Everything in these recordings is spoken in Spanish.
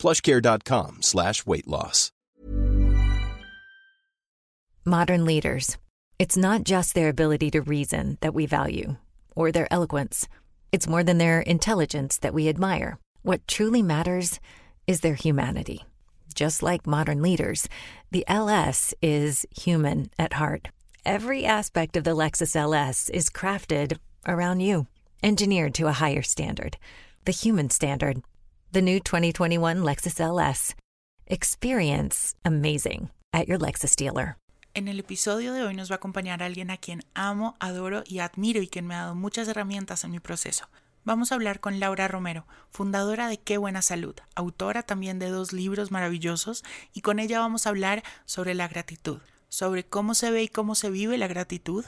plushcare.com slash weight loss. Modern leaders. It's not just their ability to reason that we value, or their eloquence. It's more than their intelligence that we admire. What truly matters is their humanity. Just like modern leaders, the LS is human at heart. Every aspect of the Lexus LS is crafted around you, engineered to a higher standard, the human standard. The new 2021 Lexus LS. Experience amazing at your Lexus dealer. En el episodio de hoy nos va a acompañar alguien a quien amo, adoro y admiro y quien me ha dado muchas herramientas en mi proceso. Vamos a hablar con Laura Romero, fundadora de Qué Buena Salud, autora también de dos libros maravillosos y con ella vamos a hablar sobre la gratitud, sobre cómo se ve y cómo se vive la gratitud,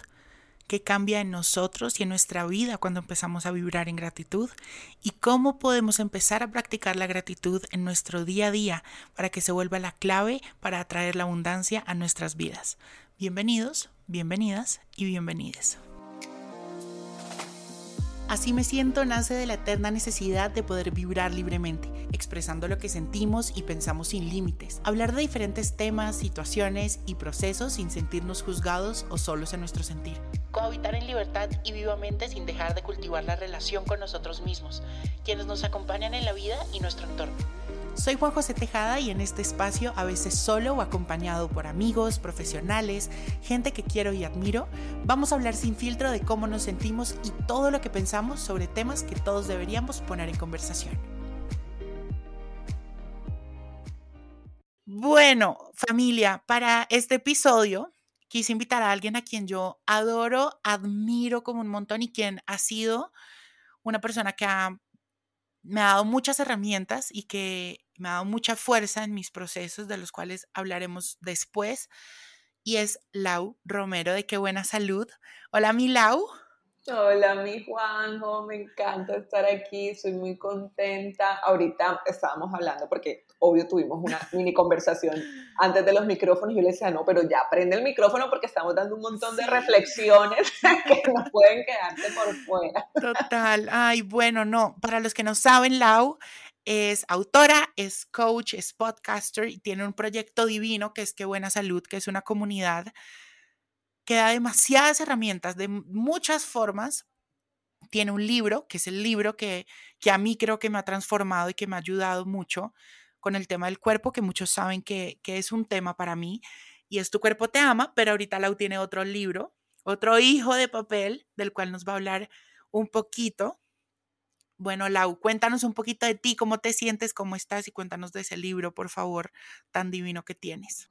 qué cambia en nosotros y en nuestra vida cuando empezamos a vibrar en gratitud y cómo podemos empezar a practicar la gratitud en nuestro día a día para que se vuelva la clave para atraer la abundancia a nuestras vidas. Bienvenidos, bienvenidas y bienvenides. Así me siento nace de la eterna necesidad de poder vibrar libremente, expresando lo que sentimos y pensamos sin límites, hablar de diferentes temas, situaciones y procesos sin sentirnos juzgados o solos en nuestro sentir. Cohabitar en libertad y vivamente sin dejar de cultivar la relación con nosotros mismos, quienes nos acompañan en la vida y nuestro entorno. Soy Juan José Tejada y en este espacio, a veces solo o acompañado por amigos, profesionales, gente que quiero y admiro, vamos a hablar sin filtro de cómo nos sentimos y todo lo que pensamos sobre temas que todos deberíamos poner en conversación. Bueno, familia, para este episodio quise invitar a alguien a quien yo adoro, admiro como un montón y quien ha sido una persona que me ha dado muchas herramientas y que me ha dado mucha fuerza en mis procesos, de los cuales hablaremos después. Y es Lau Romero de Qué Buena Salud. Hola, mi Lau. Hola, mi Juanjo, me encanta estar aquí, soy muy contenta. Ahorita estábamos hablando porque obvio tuvimos una mini conversación antes de los micrófonos y yo le decía, no, pero ya prende el micrófono porque estamos dando un montón de reflexiones que nos pueden quedarse por fuera. Total, ay, bueno, no, para los que no saben, Lau es autora, es coach, es podcaster y tiene un proyecto divino que es Qué Buena Salud, que es una comunidad que da demasiadas herramientas de muchas formas. Tiene un libro, que es el libro que, que a mí creo que me ha transformado y que me ha ayudado mucho con el tema del cuerpo, que muchos saben que, que es un tema para mí, y es Tu cuerpo te ama, pero ahorita Lau tiene otro libro, otro hijo de papel, del cual nos va a hablar un poquito. Bueno, Lau, cuéntanos un poquito de ti, cómo te sientes, cómo estás y cuéntanos de ese libro, por favor, tan divino que tienes.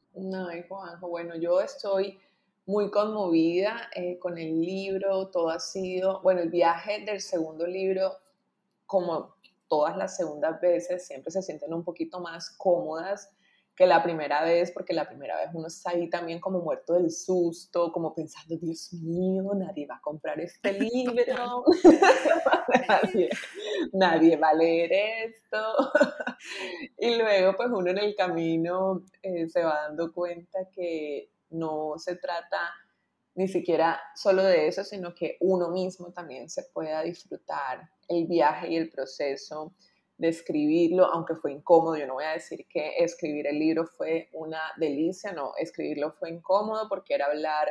Ay, Juanjo, bueno, yo estoy muy conmovida eh, con el libro, todo ha sido, bueno, el viaje del segundo libro, como todas las segundas veces, siempre se sienten un poquito más cómodas que la primera vez, porque la primera vez uno está ahí también como muerto del susto, como pensando, Dios mío, nadie va a comprar este libro, nadie, va a leer esto. y luego pues uno en el camino eh, se va dando cuenta que no se trata ni siquiera solo de eso, sino que uno mismo también se pueda disfrutar el viaje y el proceso de escribirlo, aunque fue incómodo. Yo no voy a decir que escribir el libro fue una delicia, no, escribirlo fue incómodo porque era hablar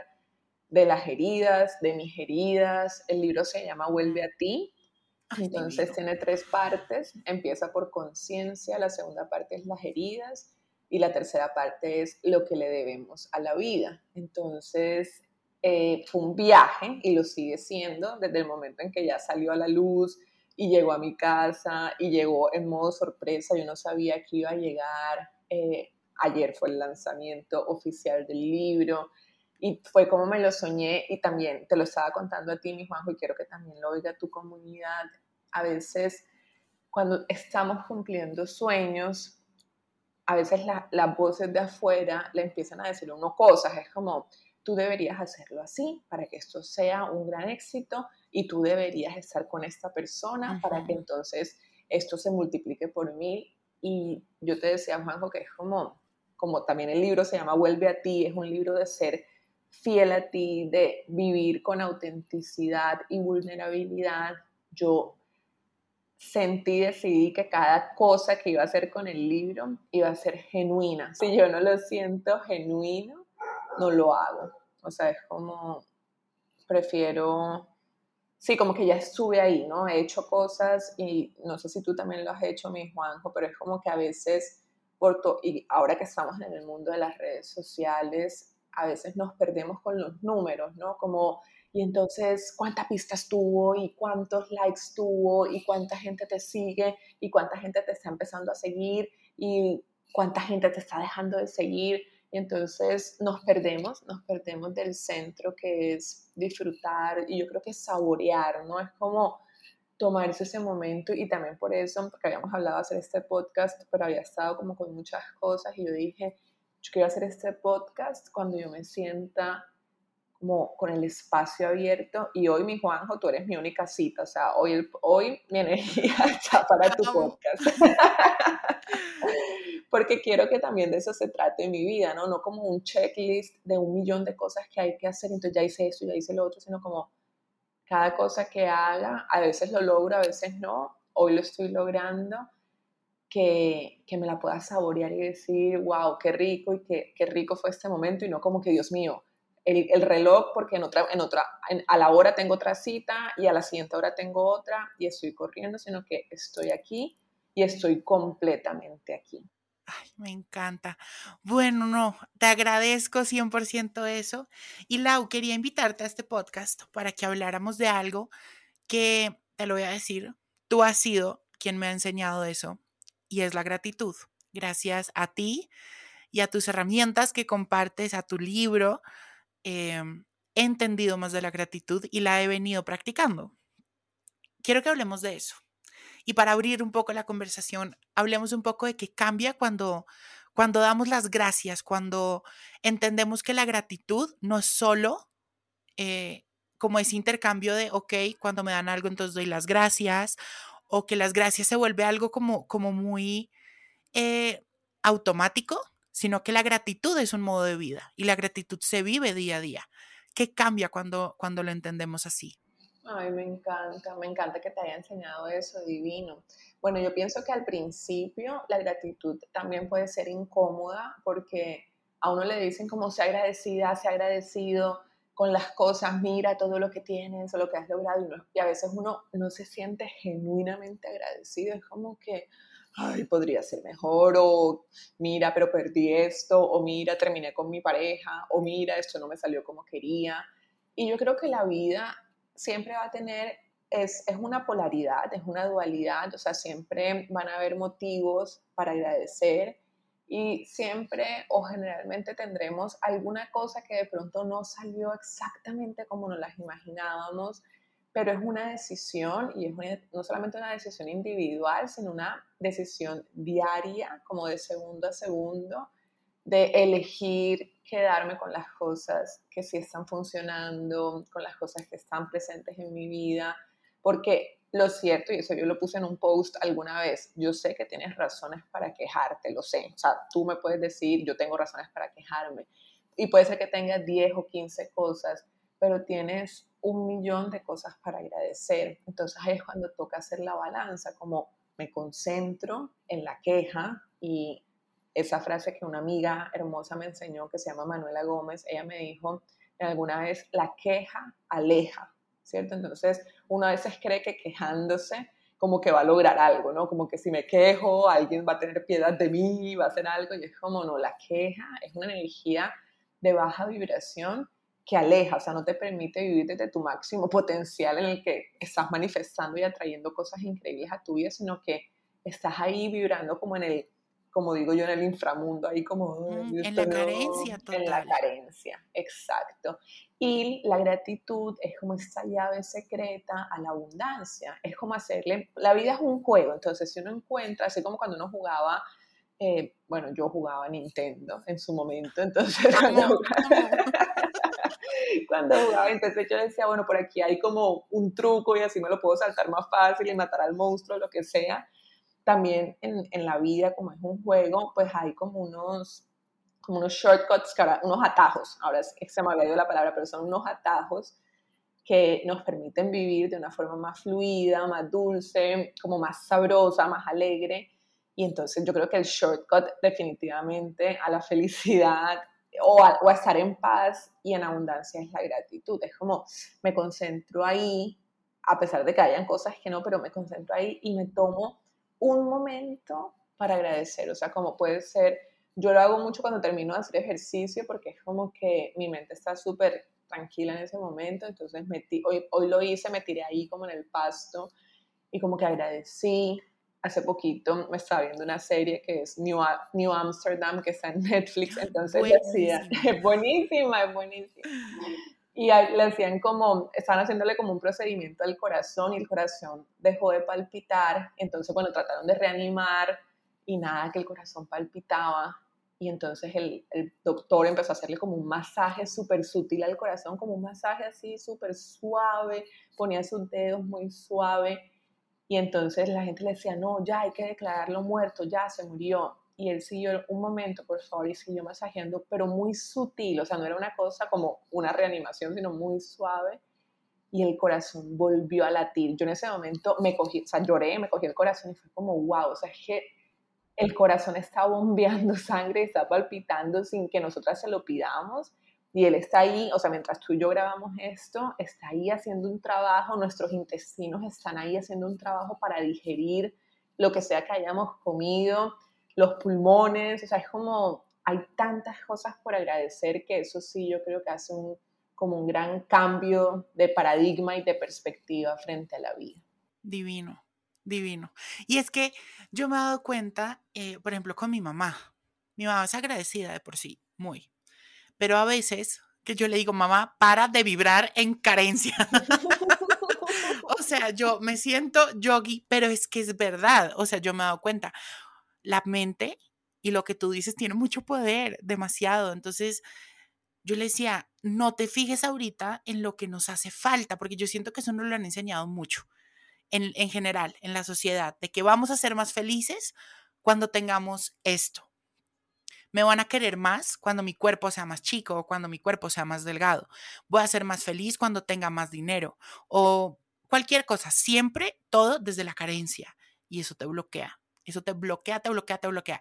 de las heridas, de mis heridas. El libro se llama Vuelve a ti. Entonces tiene tres partes. Empieza por conciencia, la segunda parte es las heridas y la tercera parte es lo que le debemos a la vida. Entonces, eh, fue un viaje y lo sigue siendo desde el momento en que ya salió a la luz y llegó a mi casa y llegó en modo sorpresa. Yo no sabía que iba a llegar. Eh, ayer fue el lanzamiento oficial del libro y fue como me lo soñé y también te lo estaba contando a ti, mi Juanjo, y quiero que también lo oiga tu comunidad. A veces cuando estamos cumpliendo sueños, a veces las voces de afuera le empiezan a decir uno cosas, es como, tú deberías hacerlo así para que esto sea un gran éxito y tú deberías estar con esta persona para que entonces esto se multiplique por mil. Y yo te decía, Juanjo, que es como, como también el libro se llama Vuelve a ti, es un libro de ser fiel a ti, de vivir con autenticidad y vulnerabilidad. Yo sentí, decidí que cada cosa que iba a hacer con el libro iba a ser genuina. Si yo no lo siento genuino, no lo hago. O sea, es como, prefiero, sí, como que ya estuve ahí, ¿no? He hecho cosas y no sé si tú también lo has hecho, mi Juanjo, pero es como que a veces, por y ahora que estamos en el mundo de las redes sociales, a veces nos perdemos con los números, ¿no? Como y entonces cuántas pistas tuvo y cuántos likes tuvo y cuánta gente te sigue y cuánta gente te está empezando a seguir y cuánta gente te está dejando de seguir. Y entonces nos perdemos, nos perdemos del centro que es disfrutar y yo creo que saborear, ¿no? Es como tomarse ese momento y también por eso, porque habíamos hablado de hacer este podcast, pero había estado como con muchas cosas y yo dije, yo quiero hacer este podcast cuando yo me sienta como con el espacio abierto y hoy mi Juanjo, tú eres mi única cita, o sea, hoy, hoy mi energía está para tu podcast. Porque quiero que también de eso se trate en mi vida, ¿no? No como un checklist de un millón de cosas que hay que hacer, entonces ya hice eso, ya hice lo otro, sino como cada cosa que haga, a veces lo logro, a veces no, hoy lo estoy logrando, que, que me la pueda saborear y decir, wow, qué rico y qué, qué rico fue este momento y no como que, Dios mío, el, reloj porque en otra, en otra, a la hora tengo otra cita y a la siguiente hora tengo otra y estoy corriendo, sino que estoy aquí y estoy completamente aquí. Ay, me encanta. Bueno, no, te agradezco 100% eso. Y Lau, quería invitarte a este podcast para que habláramos de algo que, te lo voy a decir, tú has sido quien me ha enseñado eso y es la gratitud. Gracias a ti y a tus herramientas que compartes, a tu libro, Em, he entendido más de la gratitud y la he venido practicando. Quiero que hablemos de eso. Y para abrir un poco la conversación, hablemos un poco de qué cambia cuando, cuando damos las gracias, cuando entendemos que la gratitud no es solo eh, como ese intercambio de, ok, cuando me dan algo, entonces doy las gracias, o que las gracias se vuelve algo como, como muy eh, automático, sino que la gratitud es un modo de vida y la gratitud se vive día a día. ¿Qué cambia cuando, cuando lo entendemos así? Ay, me encanta, me encanta que te haya enseñado eso, divino. Bueno, yo pienso que al principio la gratitud también puede ser incómoda porque a uno le dicen como sea agradecida, sea agradecido con las cosas, mira todo lo que tienes o lo que has logrado y, y a veces uno no se siente genuinamente agradecido, es como que, ay, podría ser mejor, o mira, pero perdí esto, o mira, terminé con mi pareja, o mira, esto no me salió como quería. Y yo creo que la vida siempre va a tener, es, es una polaridad, es una dualidad, o sea, siempre van a haber motivos para agradecer y siempre o generalmente tendremos alguna cosa que de pronto no salió exactamente como nos las imaginábamos, pero es una decisión y es no solamente una decisión individual, sino una decisión diaria, como de segundo a segundo, de elegir quedarme con las cosas que sí están funcionando, con las cosas que están presentes en mi vida, porque lo cierto, y eso yo lo puse en un post alguna vez, yo sé que tienes razones para quejarte, lo sé, o sea, tú me puedes decir, yo tengo razones para quejarme, y puede ser que tengas 10 o 15 cosas, pero tienes un millón de cosas para agradecer. Entonces ahí es cuando toca hacer la balanza, como me concentro en la queja y esa frase que una amiga hermosa me enseñó, que se llama Manuela Gómez, ella me dijo alguna vez, la queja aleja, ¿cierto? Entonces uno a veces cree que quejándose como que va a lograr algo, ¿no? Como que si me quejo, alguien va a tener piedad de mí, va a hacer algo, y es como, no, la queja es una energía de baja vibración que aleja, o sea, no te permite vivir desde tu máximo potencial en el que estás manifestando y atrayendo cosas increíbles a tu vida, sino que estás ahí vibrando como en el, como digo yo, en el inframundo, ahí como... en la carencia total. En la carencia, exacto. Y la gratitud es como esta llave secreta a la abundancia, es como hacerle, la vida es un juego, entonces si uno encuentra, así como cuando uno jugaba eh, bueno, yo jugaba Nintendo en su momento, entonces cuando jugaba, cuando jugaba, entonces yo decía, bueno, por aquí hay como un truco y así me lo puedo saltar más fácil y matar al monstruo, lo que sea. También en, en la vida, como es un juego, pues hay como unos, como unos shortcuts, unos atajos, ahora se me había ido la palabra, pero son unos atajos que nos permiten vivir de una forma más fluida, más dulce, como más sabrosa, más alegre. Y entonces yo creo que el shortcut definitivamente a la felicidad o a, estar en paz y en abundancia es la gratitud. Es como me concentro ahí, a pesar de que hayan cosas que no, pero me concentro ahí y me tomo un momento para agradecer. O sea, como puede ser, yo lo hago mucho cuando termino de hacer ejercicio porque es como que mi mente está súper tranquila en ese momento, entonces hoy, hoy lo hice, me tiré ahí como en el pasto y como que agradecí. Hace poquito me estaba viendo una serie que es New, New Amsterdam, que está en Netflix, entonces decía, es buenísima, es buenísima. Y le hacían como, estaban haciéndole como un procedimiento al corazón y el corazón dejó de palpitar, entonces bueno, trataron de reanimar y nada, que el corazón palpitaba y entonces el, el, doctor empezó a hacerle como un masaje súper sutil al corazón, como un masaje así súper suave, ponía sus dedos muy suave. Y entonces la gente le decía, no, ya hay que declararlo muerto, ya se murió. Y él siguió un momento, por favor, y siguió masajeando, pero muy sutil, o sea, no era una cosa como una reanimación, sino muy suave. Y el corazón volvió a latir. Yo en ese momento me cogí, o sea, lloré, me cogí el corazón y fue como, wow, o sea, es que el corazón está bombeando sangre, está palpitando sin que nosotras se lo pidamos. Y él está ahí, o sea, mientras tú y yo grabamos esto, está ahí haciendo un trabajo, nuestros intestinos están ahí haciendo un trabajo para digerir lo que sea que hayamos comido, los pulmones, o sea, es como, hay tantas cosas por agradecer que eso sí yo creo que hace un, como un gran cambio de paradigma y de perspectiva frente a la vida. Divino divino. Y es que yo me he dado cuenta, eh, por ejemplo, con mi mamá. Mi mamá es agradecida de por sí, muy. Pero a veces que yo le digo, mamá, para de vibrar en carencia. o sea, yo me siento yogi, pero es que es verdad. O sea, yo me he dado cuenta. La mente y lo que tú dices tiene mucho poder, demasiado. Entonces, yo le decía, no te fijes ahorita en lo que nos hace falta, porque yo siento que eso no lo han enseñado mucho en, general, en la sociedad, de que vamos a ser más felices cuando tengamos esto. Me van a querer más cuando mi cuerpo sea más chico o cuando mi cuerpo sea más delgado. Voy a ser más feliz cuando tenga más dinero o cualquier cosa. Siempre todo desde la carencia. Y eso te bloquea. Eso te bloquea, te bloquea, te bloquea.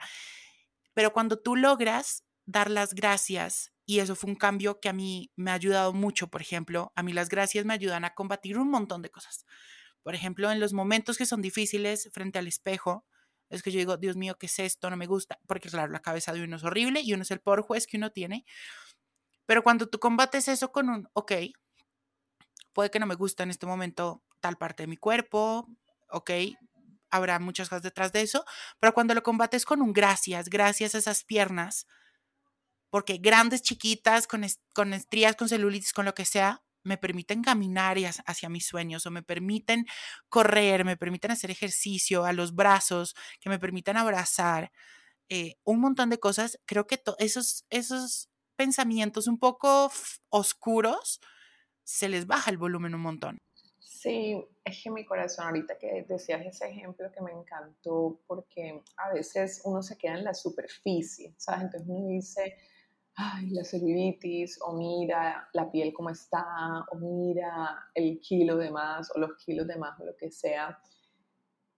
Pero cuando tú logras dar las gracias, y eso fue un cambio que a mí me ha ayudado mucho, por ejemplo, a mí las gracias me ayudan a combatir un montón de cosas. Por ejemplo, en los momentos que son difíciles frente al espejo, es que yo digo, Dios mío, ¿qué es esto? No me gusta, porque claro, la cabeza de uno es horrible y uno es el peor juez que uno tiene. Pero cuando tú combates eso con un, ok, puede que no me guste en este momento tal parte de mi cuerpo, ok, habrá muchas cosas detrás de eso, pero cuando lo combates con un gracias, gracias a esas piernas, porque grandes, chiquitas, con, con estrías, con celulitis, con lo que sea, me permiten caminar hacia mis sueños o me permiten correr, me permiten hacer ejercicio, a los brazos, que me permitan abrazar, eh, un montón de cosas. Creo que esos, esos pensamientos un poco oscuros, se les baja el volumen un montón. Sí, es que mi corazón, ahorita que decías ese ejemplo que me encantó, porque a veces uno se queda en la superficie, ¿sabes? Entonces uno dice, ay, la celulitis, o mira la piel como está, o mira el kilo de más, o los kilos de más, o lo que sea.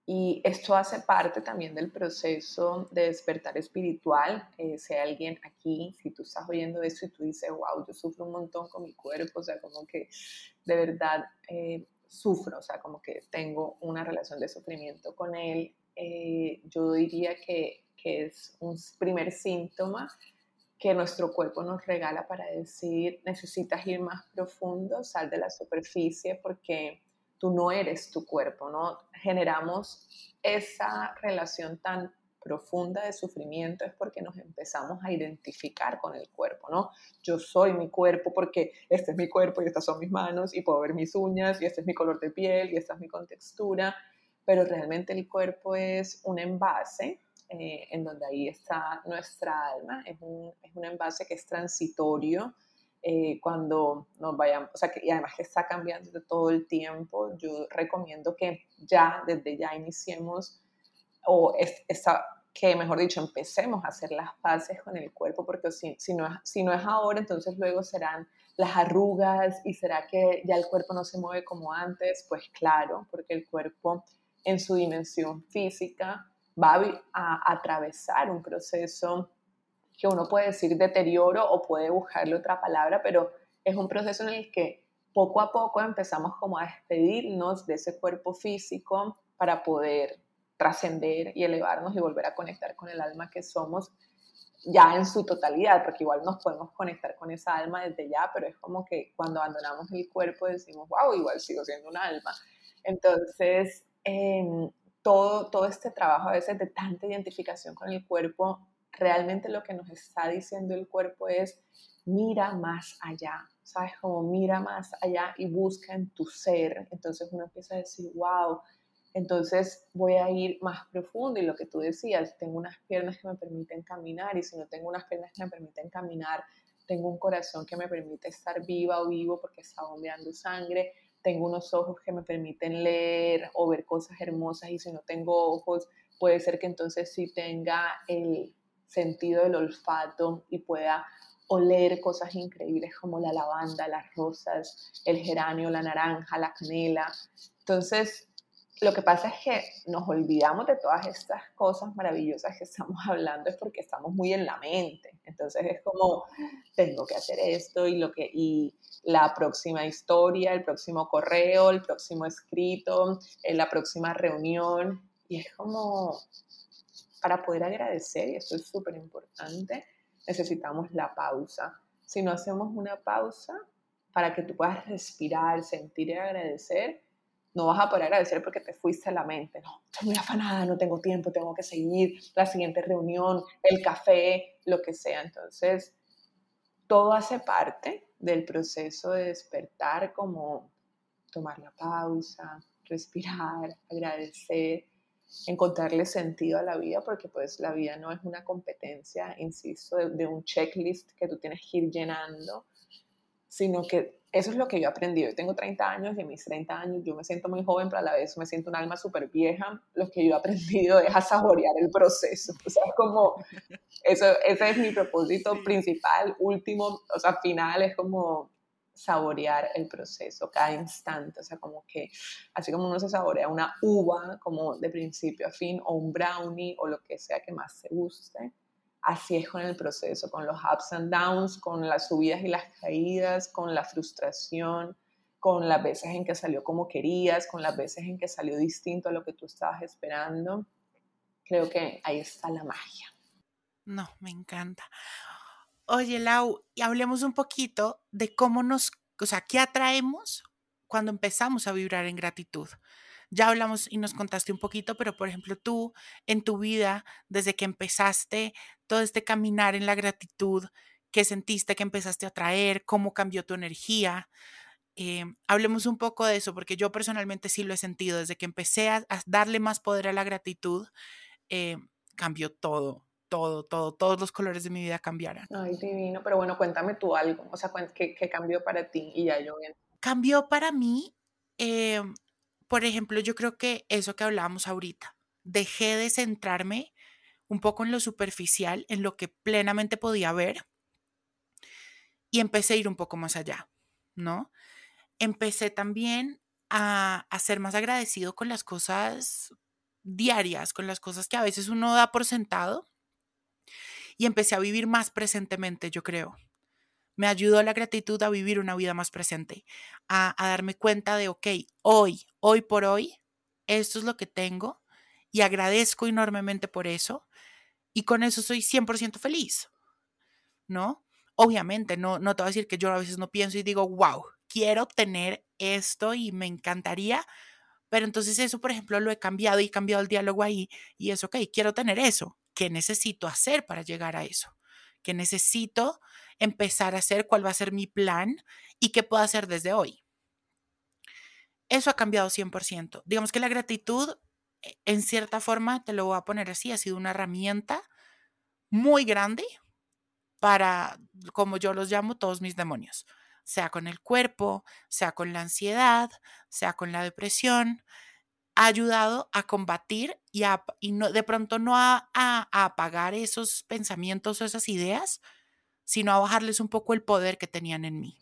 Y esto hace parte también del proceso de despertar espiritual. Eh, si hay alguien aquí, si tú estás oyendo esto y tú dices, wow, yo sufro un montón con mi cuerpo, o sea, como que de verdad eh, sufro, o sea, como que tengo una relación de sufrimiento con él, eh, yo diría que, que es un primer síntoma que nuestro cuerpo nos regala para decir, necesitas ir más profundo, sal de la superficie porque tú no eres tu cuerpo, ¿no? Generamos esa relación tan profunda de sufrimiento es porque nos empezamos a identificar con el cuerpo, ¿no? Yo soy mi cuerpo porque este es mi cuerpo y estas son mis manos y puedo ver mis uñas y este es mi color de piel y esta es mi contextura, pero realmente el cuerpo es un envase eh, en donde ahí está nuestra alma. Es un, es un envase que es transitorio. Eh, cuando nos vayamos, o sea, que, y además que está cambiando todo el tiempo, yo recomiendo que ya, desde ya iniciemos, o es, que mejor dicho, empecemos a hacer las paces con el cuerpo, porque si, si, no, si no es ahora, entonces luego serán las arrugas y será que ya el cuerpo no se mueve como antes, pues claro, porque el cuerpo en su dimensión física va a, atravesar un proceso que uno puede decir deterioro o puede buscarle otra palabra, pero es un proceso en el que poco a poco empezamos como a despedirnos de ese cuerpo físico para poder trascender y elevarnos y volver a conectar con el alma que somos ya en su totalidad, porque igual nos podemos conectar con esa alma desde ya, pero es como que cuando abandonamos el cuerpo decimos, wow, igual sigo siendo un alma. Entonces, em, todo, todo este trabajo a veces de tanta identificación con el cuerpo, realmente lo que nos está diciendo el cuerpo es, mira más allá, ¿sabes? Como mira más allá y busca en tu ser. Entonces uno empieza a decir, wow, entonces voy a ir más profundo y lo que tú decías, tengo unas piernas que me permiten caminar y si no tengo unas piernas que me permiten caminar, tengo un corazón que me permite estar viva o vivo porque está bombeando sangre, tengo unos ojos que me permiten leer o ver cosas hermosas y si no tengo ojos, puede ser que entonces sí tenga el sentido del olfato y pueda oler cosas increíbles como la lavanda, las rosas, el geranio, la naranja, la canela. Entonces, lo que pasa es que nos olvidamos de todas estas cosas maravillosas que estamos hablando es porque estamos muy en la mente. Entonces es como, tengo que hacer esto y, lo que, y la próxima historia, el próximo correo, el próximo escrito, eh, la próxima reunión. Y es como, para poder agradecer, y eso es súper importante, necesitamos la pausa. Si no hacemos una pausa para que tú puedas respirar, sentir y agradecer, no vas a poder agradecer porque te fuiste a la mente. No, estoy muy afanada, no tengo tiempo, tengo que seguir la siguiente reunión, el café, lo que sea. Entonces, todo hace parte del proceso de despertar, como tomar la pausa, respirar, agradecer, encontrarle sentido a la vida, porque pues la vida no es una competencia, insisto, de, un checklist que tú tienes que ir llenando, sino que eso es lo que yo he aprendido. Yo tengo 30 años y en mis 30 años yo me siento muy joven, pero a la vez me siento un alma súper vieja. Lo que yo he aprendido es a saborear el proceso. O sea, como, eso, ese es mi propósito principal, último, o sea, final, es como saborear el proceso cada instante, o sea, como que así como uno se saborea una uva como de principio a fin o un brownie o lo que sea que más se guste, así es con el proceso, con los ups and downs, con las subidas y las caídas, con la frustración, con las veces en que salió como querías, con las veces en que salió distinto a lo que tú estabas esperando. Creo que ahí está la magia. No, me encanta. Oye, Lau, y hablemos un poquito de cómo nos, o sea, qué atraemos cuando empezamos a vibrar en gratitud. Ya hablamos y nos contaste un poquito, pero por ejemplo tú en tu vida, desde que empezaste todo este caminar en la gratitud, qué sentiste que empezaste a traer, cómo cambió tu energía. Eh, hablemos un poco de eso, porque yo personalmente sí lo he sentido. Desde que empecé a, darle más poder a la gratitud, eh, cambió todo, todo, todo, todos los colores de mi vida cambiaron. Ay, divino, pero bueno, cuéntame tú algo, o sea, ¿qué, qué cambió para ti? Y ya yo bien. Cambió para mí eh, por ejemplo, yo creo que eso que hablábamos ahorita, dejé de centrarme un poco en lo superficial, en lo que plenamente podía ver, y empecé a ir un poco más allá, ¿no? Empecé también a, a ser más agradecido con las cosas diarias, con las cosas que a veces uno da por sentado, y empecé a vivir más presentemente, yo creo me ayudó la gratitud a vivir una vida más presente, a, darme cuenta de, ok, hoy, hoy por hoy, esto es lo que tengo y agradezco enormemente por eso y con eso soy 100% feliz, ¿no? Obviamente, no, no te voy a decir que yo a veces no pienso y digo, wow, quiero tener esto y me encantaría, pero entonces eso, por ejemplo, lo he cambiado y he cambiado el diálogo ahí y es, ok, quiero tener eso, ¿qué necesito hacer para llegar a eso? ¿Qué necesito empezar a hacer, cuál va a ser mi plan y qué puedo hacer desde hoy. Eso ha cambiado 100%. Digamos que la gratitud en cierta forma, te lo voy a poner así, ha sido una herramienta muy grande para, como yo los llamo, todos mis demonios, sea con el cuerpo, sea con la ansiedad, sea con la depresión, ha ayudado a combatir y, a, y no, de pronto no a, a, a apagar esos pensamientos o esas ideas, sino a bajarles un poco el poder que tenían en mí.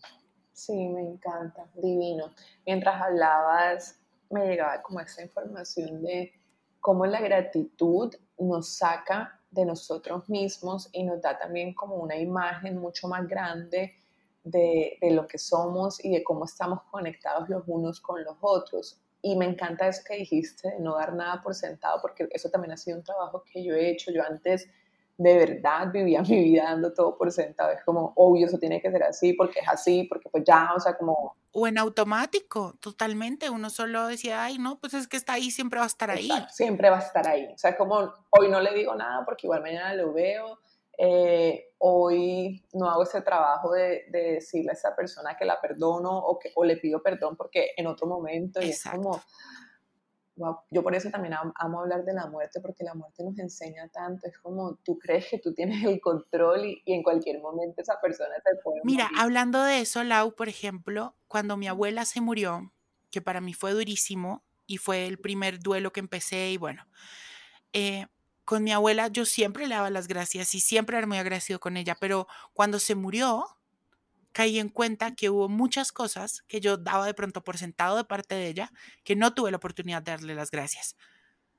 Sí, me encanta, divino. Mientras hablabas, me llegaba como esa información de cómo la gratitud nos saca de nosotros mismos y nos da también como una imagen mucho más grande de, de, lo que somos y de cómo estamos conectados los unos con los otros. Y me encanta eso que dijiste de no dar nada por sentado, porque eso también ha sido un trabajo que yo he hecho. Yo antes de verdad vivía mi vida dando todo por sentado. Es como, obvio, eso tiene que ser así, porque es así, porque pues ya, o sea, como... O en automático, totalmente. Uno solo decía, ay, no, pues es que está ahí, siempre va a estar ahí. siempre va a estar ahí. O sea, como, hoy no le digo nada porque igual mañana lo veo. Eh, hoy no hago ese trabajo de, de, decirle a esa persona que la perdono o, que, o le pido perdón porque en otro momento y es como yo por eso también amo, hablar de la muerte, porque la muerte nos enseña tanto. Es como tú crees que tú tienes el control y, en cualquier momento esa persona te puede. Mira, hablando de eso, Lau, por ejemplo, cuando mi abuela se murió, que para mí fue durísimo y fue el primer duelo que empecé, y bueno, eh, con mi abuela yo siempre le daba las gracias y siempre era muy agradecido con ella, pero cuando se murió, caí en cuenta que hubo muchas cosas que yo daba de pronto por sentado de parte de ella, que no tuve la oportunidad de darle las gracias.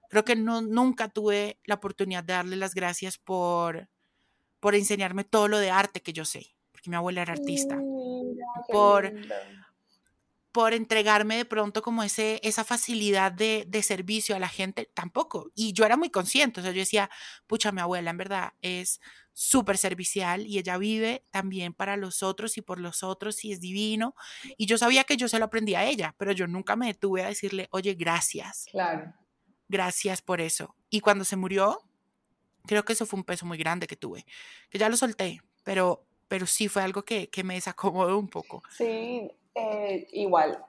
Creo que no, nunca tuve la oportunidad de darle las gracias por, por enseñarme todo lo de arte que yo sé, porque mi abuela era artista. por, por entregarme de pronto como ese, esa facilidad de, de, servicio a la gente, tampoco. Y yo era muy consciente, o sea, yo decía, pucha, mi abuela en verdad es súper servicial y ella vive también para los otros y por los otros y es divino. Y yo sabía que yo se lo aprendí a ella, pero yo nunca me detuve a decirle, oye, gracias. Claro. Gracias por eso. Y cuando se murió, creo que eso fue un peso muy grande que tuve, que ya lo solté, pero, pero sí fue algo que, que me desacomodó un poco. Sí, eh, igual,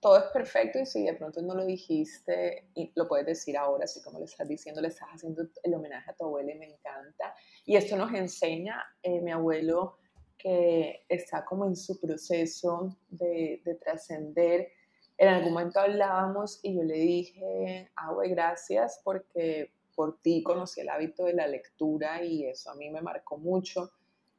todo es perfecto y si de pronto no lo dijiste, lo puedes decir ahora, así como le estás diciendo, le estás haciendo el homenaje a tu abuela y me encanta. Y esto nos enseña, eh, mi abuelo, que está como en su proceso de, de trascender. En algún momento hablábamos y yo le dije, abue, gracias porque por ti conocí el hábito de la lectura y eso a mí me marcó mucho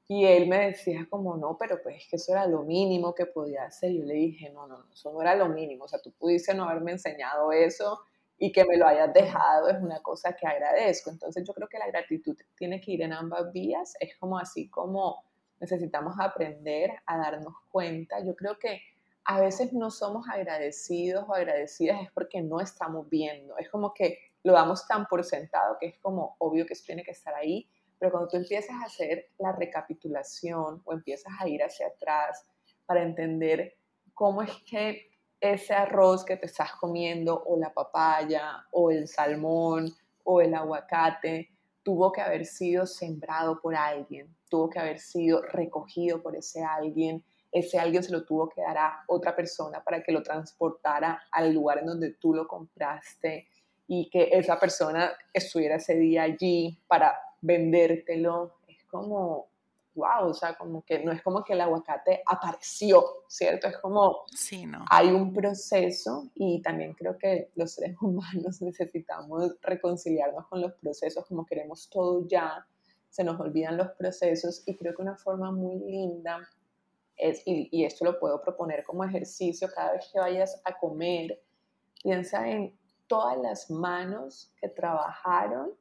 y él me decía como, no, pero pues es que eso era lo mínimo que podía hacer. Yo le dije, no, no, no, eso no era lo mínimo. O sea, tú pudiste no haberme enseñado eso y que me lo hayas dejado es una cosa que agradezco. Entonces yo creo que la gratitud tiene que ir en ambas vías. Es como así como necesitamos aprender a darnos cuenta. Yo creo que a veces no somos agradecidos o agradecidas es porque no estamos viendo. Es como que lo damos tan por sentado que es como obvio que eso tiene que estar ahí pero cuando tú empiezas a hacer la recapitulación o empiezas a ir hacia atrás para entender cómo es que ese arroz que te estás comiendo o la papaya o el salmón o el aguacate tuvo que haber sido sembrado por alguien, tuvo que haber sido recogido por ese alguien, ese alguien se lo tuvo que dar a otra persona para que lo transportara al lugar en donde tú lo compraste y que esa persona estuviera ese día allí para vendértelo, es como, wow, o sea, como que no es como que el aguacate apareció, ¿cierto? Es como, sí, no. hay un proceso y también creo que los seres humanos necesitamos reconciliarnos con los procesos, como queremos todo ya, se nos olvidan los procesos y creo que una forma muy linda es, y, y esto lo puedo proponer como ejercicio, cada vez que vayas a comer, piensa en todas las manos que trabajaron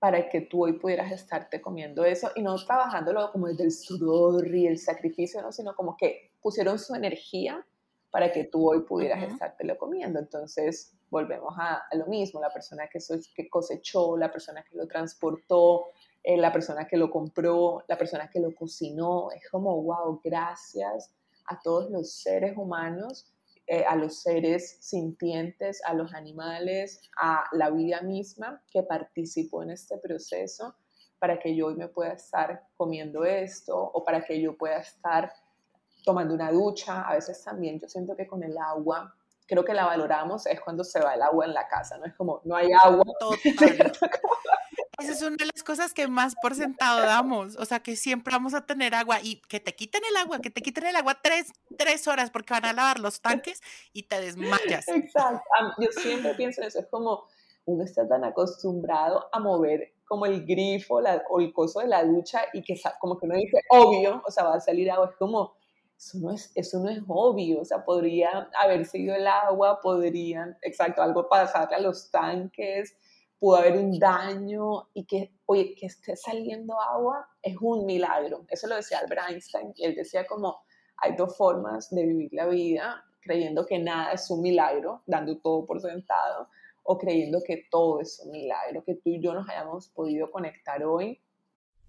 para que tú hoy pudieras estarte comiendo eso y no trabajándolo como desde el sudor y el sacrificio, ¿no? sino como que pusieron su energía para que tú hoy pudieras estártelo comiendo. Entonces, volvemos a, lo mismo, la persona que, que cosechó, la persona que lo transportó, eh, la persona que lo compró, la persona que lo cocinó, es como, wow, gracias a todos los seres humanos eh, a los seres sintientes, a los animales, a la vida misma que participó en este proceso para que yo hoy me pueda estar comiendo esto o para que yo pueda estar tomando una ducha. A veces también yo siento que con el agua creo que la valoramos es cuando se va el agua en la casa, ¿no? Es como, no hay agua. Esa es una de las cosas que más por sentado damos, o sea, que siempre vamos a tener agua y que te quiten el agua, que te quiten el agua tres, tres horas porque van a lavar los tanques y te desmayas. Exacto, yo siempre pienso en eso, es como uno está tan acostumbrado a mover como el grifo o el coso de la ducha y que como que uno dice, obvio, o sea, va a salir agua, es como, eso no es, eso no es obvio, o sea, podría haber sido el agua, podrían, exacto, algo pasarle a los tanques, pudo haber un daño y que, oye, que esté saliendo agua es un milagro. Eso lo decía Albert Einstein, y él decía como, hay dos formas de vivir la vida, creyendo que nada es un milagro, dando todo por sentado, o creyendo que todo es un milagro, que tú y yo nos hayamos podido conectar hoy.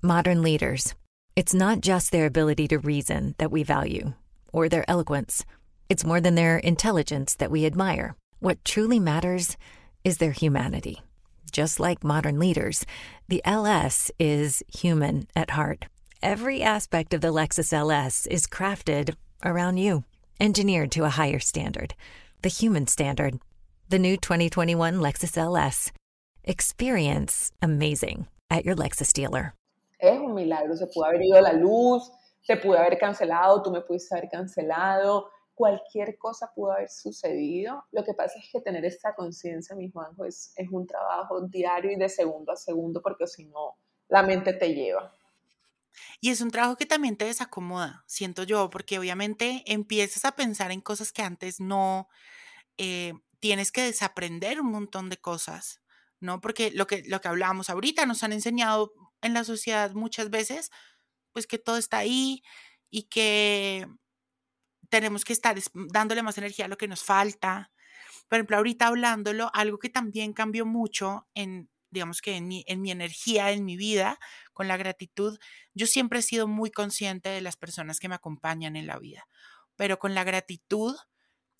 Modern leaders. It's not just their ability to reason that we value, or their eloquence. It's more than their intelligence that we admire. What truly matters is their humanity. Just like modern leaders, the LS is human at heart. Every aspect of the Lexus LS is crafted around you, engineered to a higher standard, the human standard. The new 2021 Lexus LS. Experience amazing at your Lexus dealer. es un milagro. Se pudo haber ido la luz, se pudo haber cancelado, tú me pudiste haber cancelado, cualquier cosa pudo haber sucedido. Lo que pasa es que tener esta conciencia, mi Juanjo, es, es un trabajo diario y de segundo a segundo, porque si no, la mente te lleva. Y es un trabajo que también te desacomoda, siento yo, porque obviamente empiezas a pensar en cosas que antes no, eh, tienes que desaprender un montón de cosas, ¿no? Porque lo que, lo que hablábamos ahorita nos han enseñado en la sociedad muchas veces, pues que todo está ahí y que tenemos que estar dándole más energía a lo que nos falta. Por ejemplo, ahorita hablándolo, algo que también cambió mucho en, digamos que en mi, en mi energía, en mi vida, con la gratitud, yo siempre he sido muy consciente de las personas que me acompañan en la vida, pero con la gratitud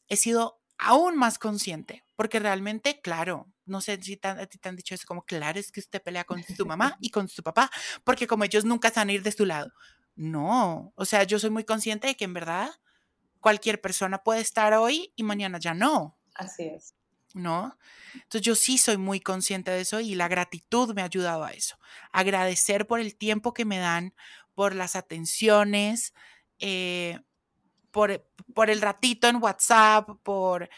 he sido aún más consciente, porque realmente, claro, no sé si a ti te han dicho eso, como claro, es que usted pelea con su mamá y con su papá, porque como ellos nunca se van a ir de su lado. No, o sea, yo soy muy consciente de que en verdad cualquier persona puede estar hoy y mañana ya no. Así es. ¿No? Entonces yo sí soy muy consciente de eso y la gratitud me ha ayudado a eso. Agradecer por el tiempo que me dan, por las atenciones, eh, por, por el ratito en WhatsApp, por,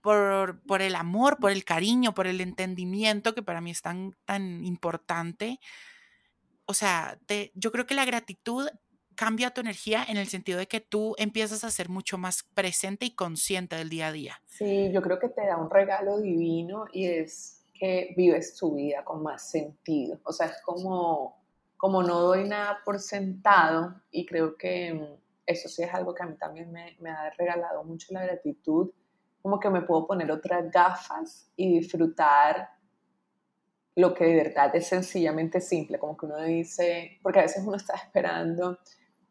por, por, el amor, por el cariño, por el entendimiento que para mí es tan, tan importante. O sea, yo creo que la gratitud cambia tu energía en el sentido de que tú empiezas a ser mucho más presente y consciente del día a día. Sí, yo creo que te da un regalo divino y es que vives tu vida con más sentido. O sea, es como, como no doy nada por sentado y creo que eso sí es algo que a mí también me, me ha regalado mucho la gratitud, como que me puedo poner otras gafas y disfrutar lo que de verdad es sencillamente simple, como que uno dice, porque a veces uno está esperando,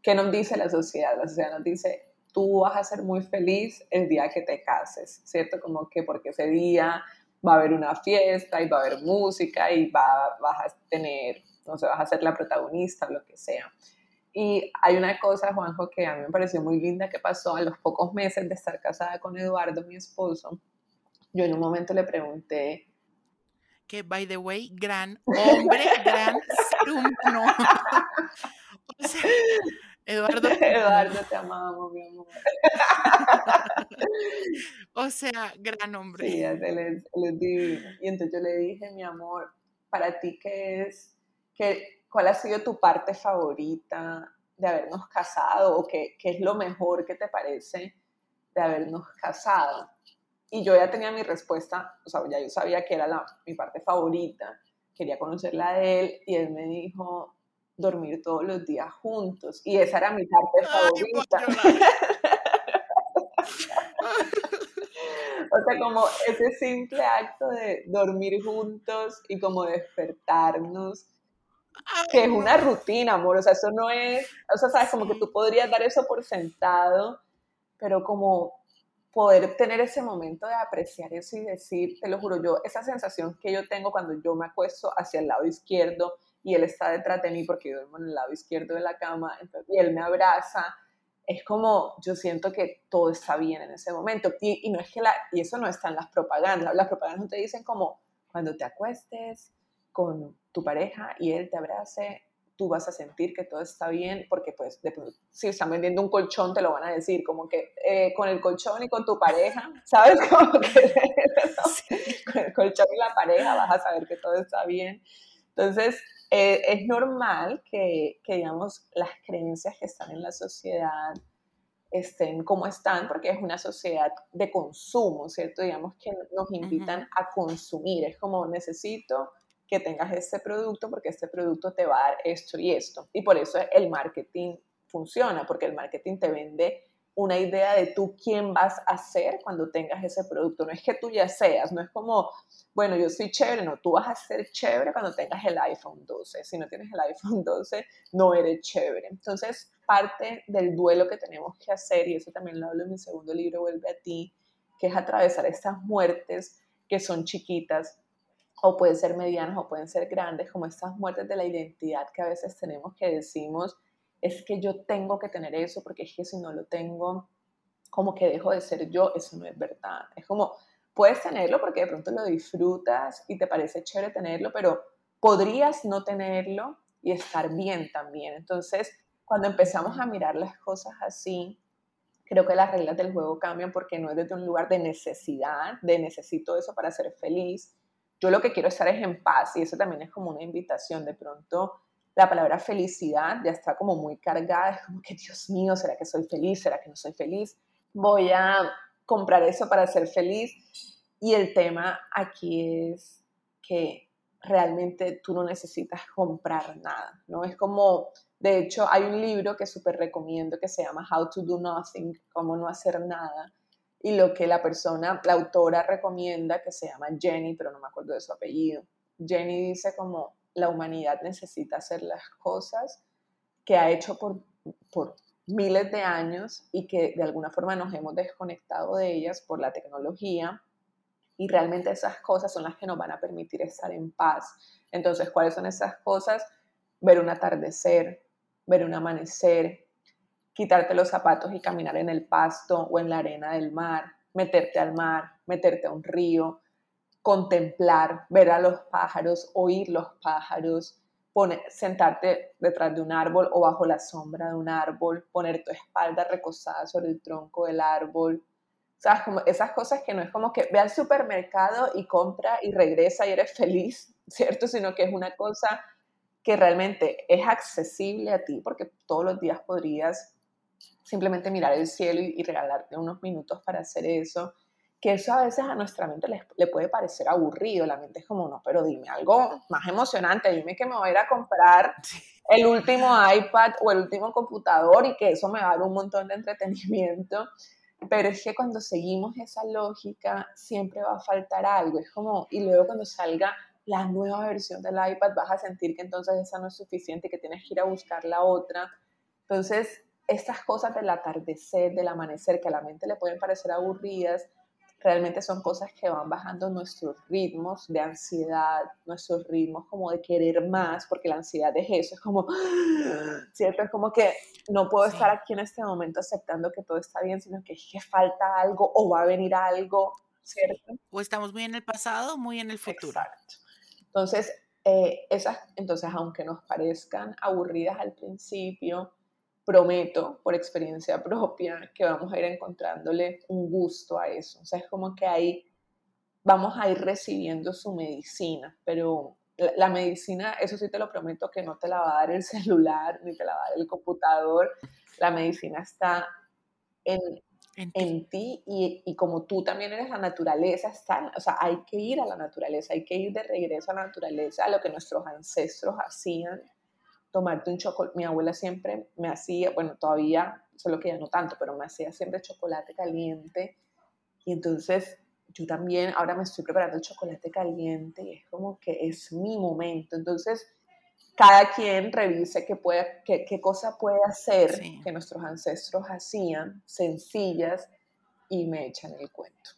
¿qué nos dice la sociedad? La sociedad nos dice, tú vas a ser muy feliz el día que te cases, ¿cierto? Como que porque ese día va a haber una fiesta y va a haber música y va, vas a tener, no sé, vas a ser la protagonista, lo que sea. Y hay una cosa, Juanjo, que a mí me pareció muy linda que pasó a los pocos meses de estar casada con Eduardo, mi esposo. Yo en un momento le pregunté... Que, by the way, gran hombre, gran ser Eduardo. Eduardo, te amamos, mi amor. o sea, gran hombre. Sí, él es, divino. Y entonces yo le dije, mi amor, para ti, ¿qué es? ¿Qué, ¿Cuál ha sido tu parte favorita de habernos casado o qué, qué es lo mejor que te parece de habernos casado? Y yo ya tenía mi respuesta, o sea, ya yo sabía que era la, mi parte favorita, quería conocerla de él y él me dijo dormir todos los días juntos y esa era mi parte favorita. o sea, como ese simple acto de dormir juntos y como despertarnos que es una rutina, amor, o sea, eso no es, o sea, sabes, como que tú podrías dar eso por sentado, pero como poder tener ese momento de apreciar eso y decir, te lo juro, yo, esa sensación que yo tengo cuando yo me acuesto hacia el lado izquierdo y él está detrás de mí porque yo duermo en el lado izquierdo de la cama y él me abraza, es como yo siento que todo está bien en ese momento. Y, no es que la, y eso no está en las propagandas. Las propagandas no te dicen como cuando te acuestes con tu pareja y él te abrace, tú vas a sentir que todo está bien, porque pues si están vendiendo un colchón te lo van a decir, como que eh, con el colchón y con tu pareja, ¿sabes? Como que con el colchón y la pareja vas a saber que todo está bien. Entonces, eh, es normal que, que, digamos, las creencias que están en la sociedad estén como están, porque es una sociedad de consumo, ¿cierto? Digamos que nos invitan a consumir, es como necesito que tengas este producto porque este producto te va a dar esto y esto. Y por eso el marketing funciona, porque el marketing te vende una idea de tú quién vas a ser cuando tengas ese producto. No es que tú ya seas, no es como, bueno, yo soy chévere, no, tú vas a ser chévere cuando tengas el iPhone 12. Si no tienes el iPhone 12, no eres chévere. Entonces, parte del duelo que tenemos que hacer, y eso también lo hablo en mi segundo libro, Vuelve a ti, que es atravesar estas muertes que son chiquitas, o pueden ser medianas o pueden ser grandes, como estas muertes de la identidad que a veces tenemos que decimos, es que yo tengo que tener eso porque es que si no lo tengo, como que dejo de ser yo, eso no es verdad. Es como, puedes tenerlo porque de pronto lo disfrutas y te parece chévere tenerlo, pero podrías no tenerlo y estar bien también. Entonces, cuando empezamos a mirar las cosas así, creo que las reglas del juego cambian porque no es desde un lugar de necesidad, de necesito eso para ser feliz. Yo lo que quiero estar es en paz y eso también es como una invitación de pronto la palabra felicidad ya está como muy cargada, es como que Dios mío, ¿será que soy feliz? ¿Será que no soy feliz? Voy a comprar eso para ser feliz. Y el tema aquí es que realmente tú no necesitas comprar nada, ¿no? Es como, de hecho, hay un libro que súper recomiendo que se llama How to Do Nothing, cómo no hacer nada. Y lo que la persona, la autora recomienda, que se llama Jenny, pero no me acuerdo de su apellido, Jenny dice como, la humanidad necesita hacer las cosas que ha hecho por, por miles de años y que de alguna forma nos hemos desconectado de ellas por la tecnología y realmente esas cosas son las que nos van a permitir estar en paz. Entonces, ¿cuáles son esas cosas? Ver un atardecer, ver un amanecer, quitarte los zapatos y caminar en el pasto o en la arena del mar, meterte al mar, meterte a un río, contemplar, ver a los pájaros, oír los pájaros, poner, sentarte detrás de un árbol o bajo la sombra de un árbol, poner tu espalda recostada sobre el tronco del árbol. ¿Sabes? Como esas cosas que no es como que ve al supermercado y compra y regresa y eres feliz, ¿cierto? Sino que es una cosa que realmente es accesible a ti porque todos los días podrías simplemente mirar el cielo y regalarte unos minutos para hacer eso que eso a veces a nuestra mente le, puede parecer aburrido, la mente es como, no, pero dime algo más emocionante, dime que me voy a ir a comprar el último iPad o el último computador y que eso me va a dar un montón de entretenimiento, pero es que cuando seguimos esa lógica siempre va a faltar algo, es como, y luego cuando salga la nueva versión del iPad vas a sentir que entonces esa no es suficiente y que tienes que ir a buscar la otra. Entonces, estas cosas del atardecer, del amanecer, que a la mente le pueden parecer aburridas, realmente son cosas que van bajando nuestros ritmos de ansiedad, nuestros ritmos como de querer más, porque la ansiedad es eso, es como, ¿cierto? Es como que no puedo estar aquí en este momento aceptando que todo está bien, sino que es que falta algo o va a venir algo, ¿cierto? O estamos muy en el pasado, muy en el futuro. Exacto. Entonces, eh, esas, entonces, aunque nos parezcan aburridas al principio, prometo por experiencia propia que vamos a ir encontrándole un gusto a eso. O sea, es como que ahí vamos a ir recibiendo su medicina, pero la, medicina, eso sí te lo prometo que no te la va a dar el celular ni te la va a dar el computador. La medicina está en, en ti, y, y, como tú también eres la naturaleza, está, o sea, hay que ir a la naturaleza, hay que ir de regreso a la naturaleza, a lo que nuestros ancestros hacían tomarte un chocolate. Mi abuela siempre me hacía, bueno, todavía, solo que ya no tanto, pero me hacía siempre chocolate caliente. Y entonces yo también ahora me estoy preparando el chocolate caliente y es como que es mi momento. Entonces, cada quien revise qué, puede, qué, qué cosa puede hacer que nuestros ancestros hacían, sencillas, y me echan el cuento.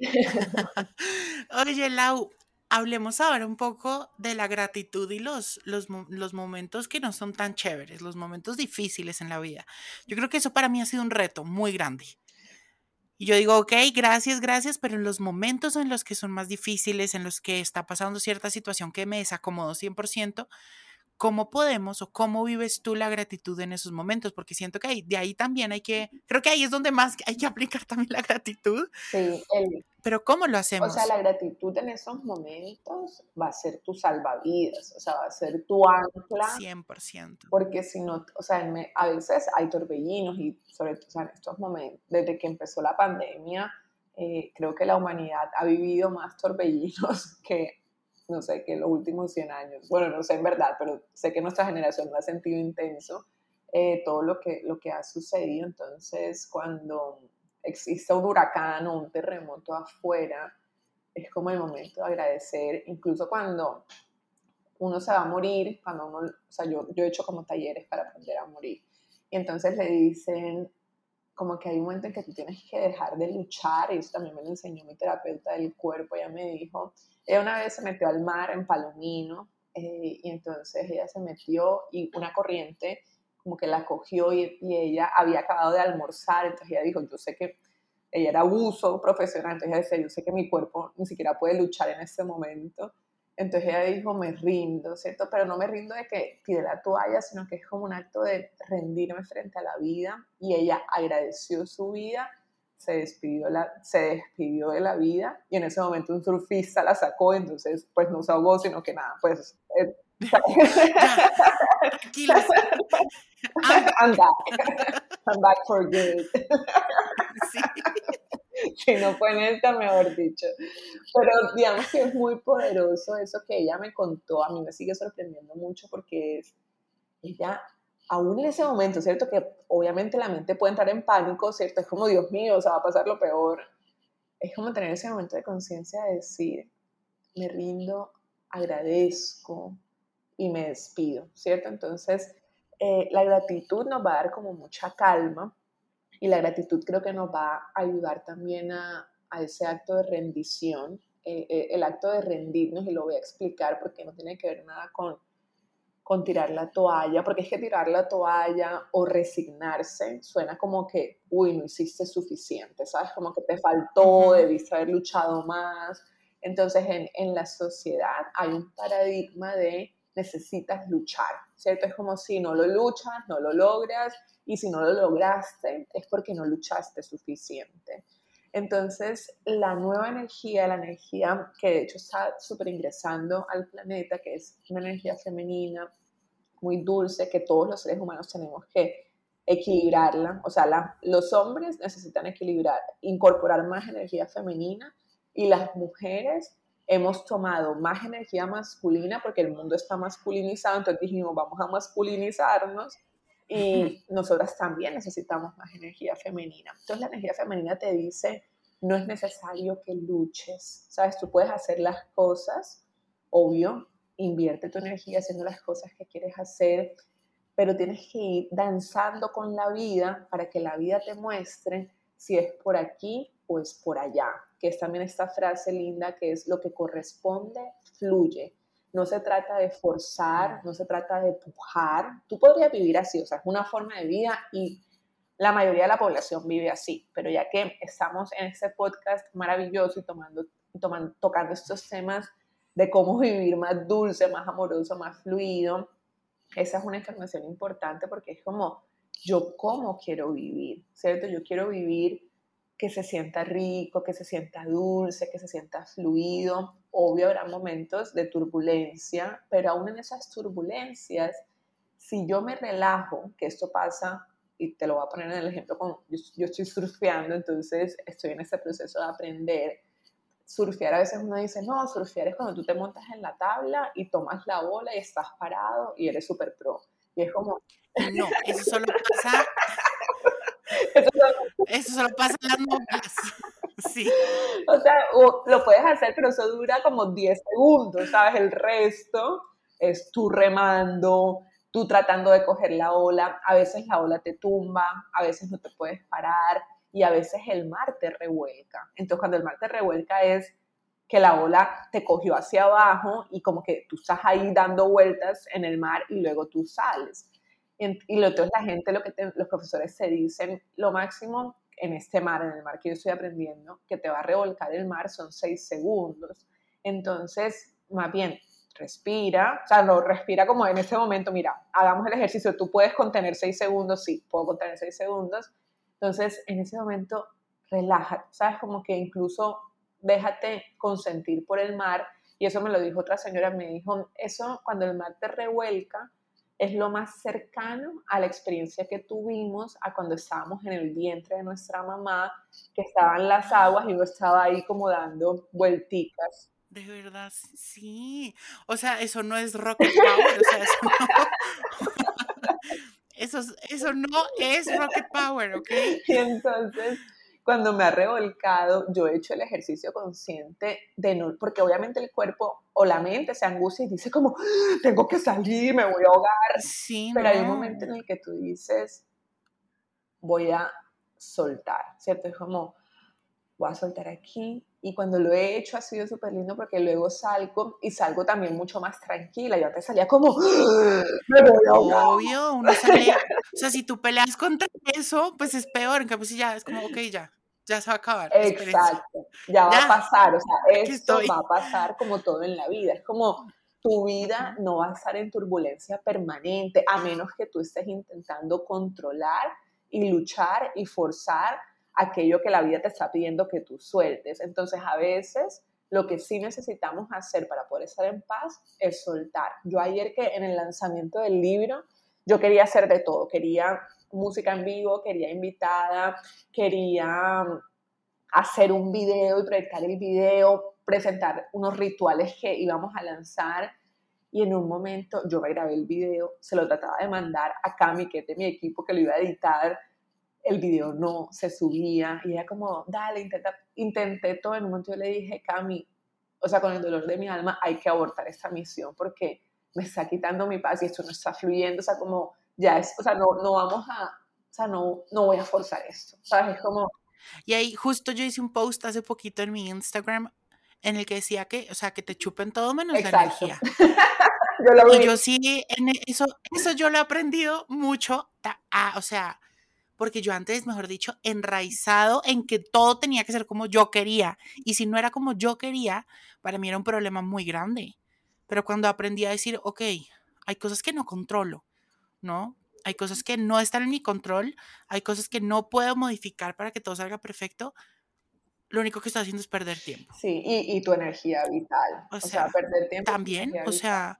Oye, Lau, hablemos ahora un poco de la gratitud y los, los, los, momentos que no son tan chéveres, los momentos difíciles en la vida. Yo creo que eso para mí ha sido un reto muy grande. Y yo digo, ok, gracias, gracias, pero en los momentos en los que son más difíciles, en los que está pasando cierta situación que me desacomodo 100%, ¿Cómo podemos o cómo vives tú la gratitud en esos momentos? Porque siento que de ahí también hay que, creo que ahí es donde más hay que aplicar también la gratitud. Sí, pero ¿cómo lo hacemos? O sea, la gratitud en esos momentos va a ser tu salvavidas, o sea, va a ser tu ancla. 100%. Porque si no, o sea, a veces hay torbellinos y sobre todo en estos momentos, desde que empezó la pandemia, eh, creo que la humanidad ha vivido más torbellinos que no sé, que los últimos 100 años, bueno, no sé en verdad, pero sé que nuestra generación lo ha sentido intenso, eh, todo lo que, lo que ha sucedido. Entonces, cuando existe un huracán o un terremoto afuera, es como el momento de agradecer, incluso cuando uno se va a morir, cuando uno, o sea, yo, yo he hecho como talleres para aprender a morir, y entonces le dicen, como que hay un momento en que tú tienes que dejar de luchar, y eso también me lo enseñó mi terapeuta del cuerpo, ella me dijo, ella una vez se metió al mar en Palomino, eh, y entonces ella se metió y una corriente como que la cogió y, ella había acabado de almorzar, entonces ella dijo, yo sé que ella era abuso profesional, entonces ella decía, yo sé que mi cuerpo ni siquiera puede luchar en ese momento, entonces ella dijo, me rindo, ¿cierto? Pero no me rindo de que tire la toalla, sino que es como un acto de rendirme frente a la vida. Y ella agradeció su vida, se despidió, la, se despidió de la vida y en ese momento un surfista la sacó, entonces pues no se ahogó, sino que nada, pues... Eh, Tranquila. I'm back. I'm back for good. Sí. si no fue en esta, mejor dicho. Pero digamos que es muy poderoso eso que ella me contó, a mí me sigue sorprendiendo mucho porque es, ella, aún en ese momento, ¿cierto? Que obviamente la mente puede entrar en pánico, ¿cierto? Es como, Dios mío, o sea, va a pasar lo peor. Es como tener ese momento de conciencia de decir, me rindo, agradezco y me despido, ¿cierto? Entonces, eh, la gratitud nos va a dar como mucha calma y la gratitud creo que nos va a ayudar también a, a ese acto de rendición, eh, eh, el acto de rendirnos, y lo voy a explicar porque no tiene que ver nada con, con tirar la toalla, porque es que tirar la toalla o resignarse suena como que, uy, no hiciste suficiente, ¿sabes? Como que te faltó, debiste haber luchado más. Entonces, en, en la sociedad hay un paradigma de necesitas luchar, ¿cierto? Es como si no lo luchas, no lo logras, y si no lo lograste es porque no luchaste suficiente. Entonces, la nueva energía, la energía que de hecho está súper ingresando al planeta, que es una energía femenina, muy dulce, que todos los seres humanos tenemos que equilibrarla. O sea, los hombres necesitan equilibrar, incorporar más energía femenina y las mujeres hemos tomado más energía masculina porque el mundo está masculinizado, entonces dijimos, vamos a masculinizarnos y nosotras también necesitamos más energía femenina. Entonces la energía femenina te dice, no es necesario que luches, ¿sabes? Tú puedes hacer las cosas, obvio, invierte tu energía haciendo las cosas que quieres hacer, pero tienes que ir danzando con la vida para que la vida te muestre si es por aquí o es por allá, que es también esta frase linda que es lo que corresponde, fluye no se trata de forzar, no se trata de pujar. Tú podrías vivir así, o sea, es una forma de vida y la mayoría de la población vive así, pero ya que estamos en este podcast maravilloso y tomando, tomando, tocando estos temas de cómo vivir más dulce, más amoroso, más fluido, esa es una información importante porque es como, yo cómo quiero vivir, ¿cierto? Yo quiero vivir que se sienta rico, que se sienta dulce, que se sienta fluido, obvio habrá momentos de turbulencia, pero aún en esas turbulencias, si yo me relajo, que esto pasa, y te lo voy a poner en el ejemplo, con, yo, estoy surfeando, entonces estoy en este proceso de aprender. Surfear a veces uno dice, no, surfear es cuando tú te montas en la tabla y tomas la ola y estás parado y eres súper pro. Y es como... No, eso solo pasa... eso solo pasa en las. Sí. O sea, lo puedes hacer, pero eso dura como 10 segundos, ¿sabes? El resto es tú remando, tú tratando de coger la ola. A veces la ola te tumba, a veces no te puedes parar y a veces el mar te revuelca. Entonces, cuando el mar te revuelca es que la ola te cogió hacia abajo y como que tú estás ahí dando vueltas en el mar y luego tú sales. Y, lo otro es la gente, lo que los profesores se dicen, lo máximo en este mar, en el mar que yo estoy aprendiendo, que te va a revolcar el mar son seis segundos. Entonces, más bien, respira, o sea, no, respira como en este momento, mira, hagamos el ejercicio, tú puedes contener seis segundos, sí, puedo contener seis segundos. Entonces, en ese momento, relájate, ¿sabes? Como que incluso déjate consentir por el mar. Y eso me lo dijo otra señora, me dijo, eso cuando el mar te revuelca, es lo más cercano a la experiencia que tuvimos a cuando estábamos en el vientre de nuestra mamá, que estaban las aguas y uno estaba ahí como dando vuelticas. De verdad, sí. O sea, eso no es rocket power, o sea, eso no, eso, eso no es rocket power, ¿ok? Y entonces cuando me ha revolcado, yo he hecho el ejercicio consciente de no, porque obviamente el cuerpo o la mente se angustia y dice como, tengo que salir, me voy a ahogar. Sí, Pero hay un momento en el que tú dices, voy a soltar, ¿cierto? Es como, voy a soltar aquí. Y cuando lo he hecho ha sido súper lindo porque luego salgo y salgo también mucho más tranquila. Yo antes salía como, me voy a ahogar. Obvio, uno sale, o sea, si tú peleas contra eso, pues es peor. En cambio, si ya es como, ok, ya, ya se va a acabar. Exacto, ya va a pasar, o sea, esto va a pasar como todo en la vida. Es como tu vida no va a estar en turbulencia permanente, a menos que tú estés intentando controlar y luchar y forzar aquello que la vida te está pidiendo que tú sueltes. Entonces, a veces lo que sí necesitamos hacer para poder estar en paz es soltar. Yo ayer que en el lanzamiento del libro, yo quería hacer de todo, quería música en vivo, quería invitada, quería mm, hacer un video y proyectar el video, presentar unos rituales que íbamos a lanzar. Y en un momento yo me grabé el video, se lo trataba de mandar a Cami, que es de mi equipo, que lo iba a editar. El video no se subía y era como, dale, intenta, intenté todo. En un momento yo le dije, Cami, o sea, con el dolor de mi alma, hay que abortar esta misión porque me está quitando mi paz y esto no está fluyendo. O sea, como ya es, o sea, no, no vamos a, o sea, no, no voy a forzar esto, ¿sabes? Es como... Y ahí justo yo hice un post hace poquito en mi Instagram en el que decía que, o sea, que te chupen todo menos la energía. yo lo vi. Y yo sí, en eso, eso yo lo he aprendido mucho, o sea, porque yo antes, mejor dicho, enraizado en que todo tenía que ser como yo quería. Y si no era como yo quería, para mí era un problema muy grande. Pero cuando aprendí a decir, ok, hay cosas que no controlo, ¿no? Hay cosas que no están en mi control, hay cosas que no puedo modificar para que todo salga perfecto. Lo único que estoy haciendo es perder tiempo. Sí, y, tu energía vital. O, sea, perder tiempo. También, o sea...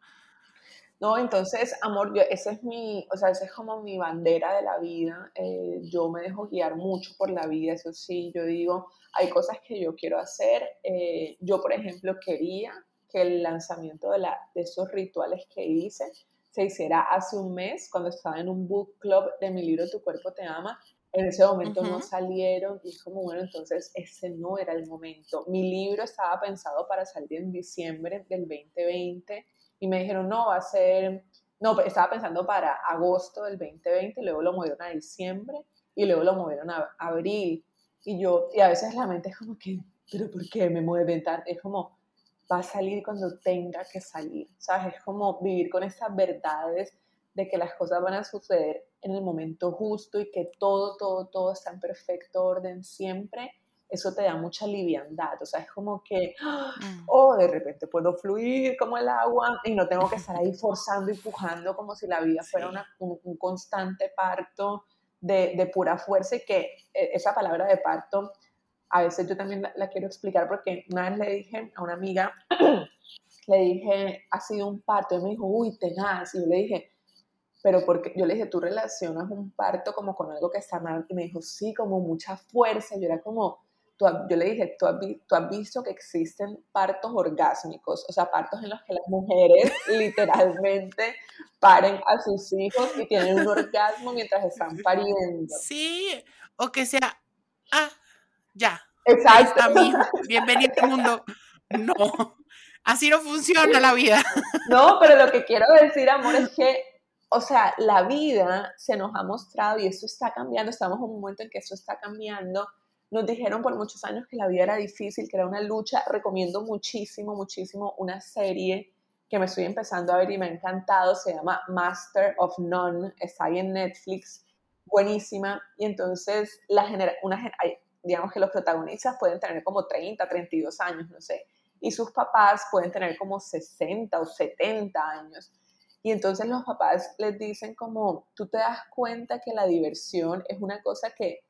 No, entonces, amor, yo, ese es mi, o sea, esa es como mi bandera de la vida. Eh, yo me dejo guiar mucho por la vida, eso sí, yo digo, hay cosas que yo quiero hacer. Eh, yo, por ejemplo, quería que el lanzamiento de, la, de esos rituales que hice se hiciera hace un mes, cuando estaba en un book club de mi libro Tu cuerpo te ama. En ese momento no salieron y es como, bueno, entonces ese no era el momento. Mi libro estaba pensado para salir en diciembre del 2020 y me dijeron, no, va a ser, no, estaba pensando para agosto del 2020 y luego lo movieron a diciembre y luego lo movieron a abril. Y yo, y a veces la mente es como que, pero ¿por qué me mueven tan? Es como, va a salir cuando tenga que salir, ¿sabes? Es como vivir con esas verdades de que las cosas van a suceder en el momento justo y que todo, todo, todo está en perfecto orden siempre, eso te da mucha liviandad, o sea, es como que, mm. oh, de repente puedo fluir como el agua y no tengo que estar ahí forzando y pujando como si la vida fuera un, constante parto de, de, pura fuerza y que eh, esa palabra de parto a veces yo también la, quiero explicar porque una vez le dije a una amiga, le dije, ha sido un parto, y me dijo, uy, tenaz, y yo le dije, pero porque yo le dije, tú relacionas un parto como con algo que está mal, y me dijo, sí, como mucha fuerza, yo era como, yo le dije, ¿tú has, tú has visto que existen partos orgásmicos, o sea, partos en los que las mujeres literalmente paren a sus hijos y tienen un orgasmo mientras están pariendo. Sí, o que sea, ah, ya. Exacto. bienvenido al mundo. No, así no funciona la vida. No, pero lo que quiero decir, amor, es que, o sea, la vida se nos ha mostrado y eso está cambiando, estamos en un momento en que eso está cambiando, nos dijeron por muchos años que la vida era difícil, que era una lucha. Recomiendo muchísimo, muchísimo una serie que me estoy empezando a ver y me ha encantado. Se llama Master of None. Está ahí en Netflix. Buenísima. Y entonces, la genera una, digamos que los protagonistas pueden tener como 30, 32 años, no sé. Y sus papás pueden tener como 60 o 70 años. Y entonces los papás les dicen como, tú te das cuenta que la diversión es una cosa que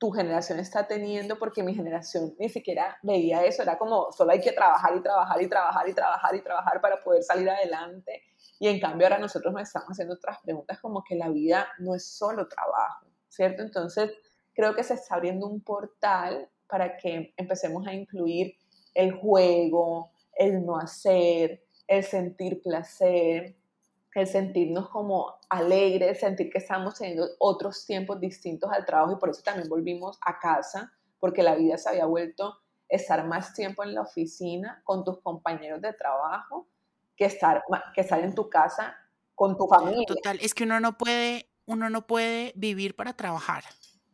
tu generación está teniendo, porque mi generación ni siquiera veía eso, era como solo hay que trabajar y trabajar y trabajar y trabajar y trabajar para poder salir adelante. Y en cambio ahora nosotros nos estamos haciendo otras preguntas como que la vida no es solo trabajo, ¿cierto? Entonces creo que se está abriendo un portal para que empecemos a incluir el juego, el no hacer, el sentir placer, el sentirnos como alegres, sentir que estamos teniendo otros tiempos distintos al trabajo y por eso también volvimos a casa, porque la vida se había vuelto estar más tiempo en la oficina con tus compañeros de trabajo que estar, que estar en tu casa con tu familia. Total, es que uno no puede, uno no puede vivir para trabajar.